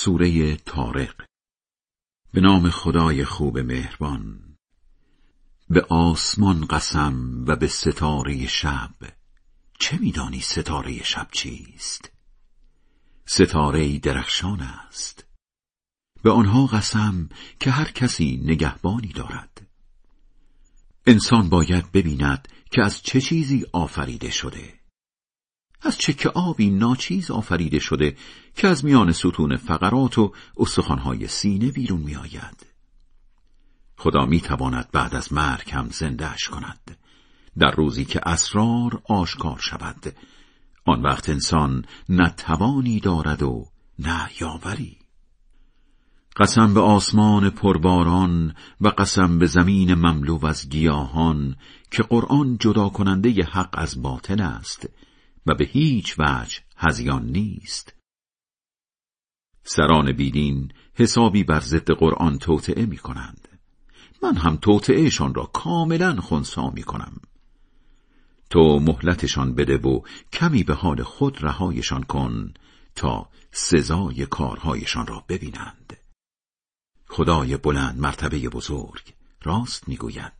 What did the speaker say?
سوره تارق به نام خدای خوب مهربان. به آسمان قسم و به ستاره شب. چه میدانی ستاره شب چیست؟ ستاره درخشان است. به آنها قسم که هر کسی نگهبانی دارد. انسان باید ببیند که از چه چیزی آفریده شده. از چکه آبی ناچیز آفریده شده که از میان ستون فقرات و استخوانهای سینه بیرون می آید. خدا می تواند بعد از مرگ هم زندهش کند. در روزی که اسرار آشکار شود آن وقت انسان نه توانی دارد و نه یاوری. قسم به آسمان پرباران و قسم به زمین مملو از گیاهان که قرآن جدا کننده حق از باطل است. و به هیچ وجه هزیان نیست. سران بیدین حسابی بر ضد قرآن توطعه می کنند. من هم توطعهشان را کاملا خونسا می کنم. تو مهلتشان بده و کمی به حال خود رهایشان کن تا سزای کارهایشان را ببینند. خدای بلند مرتبه بزرگ راست می‌گوید.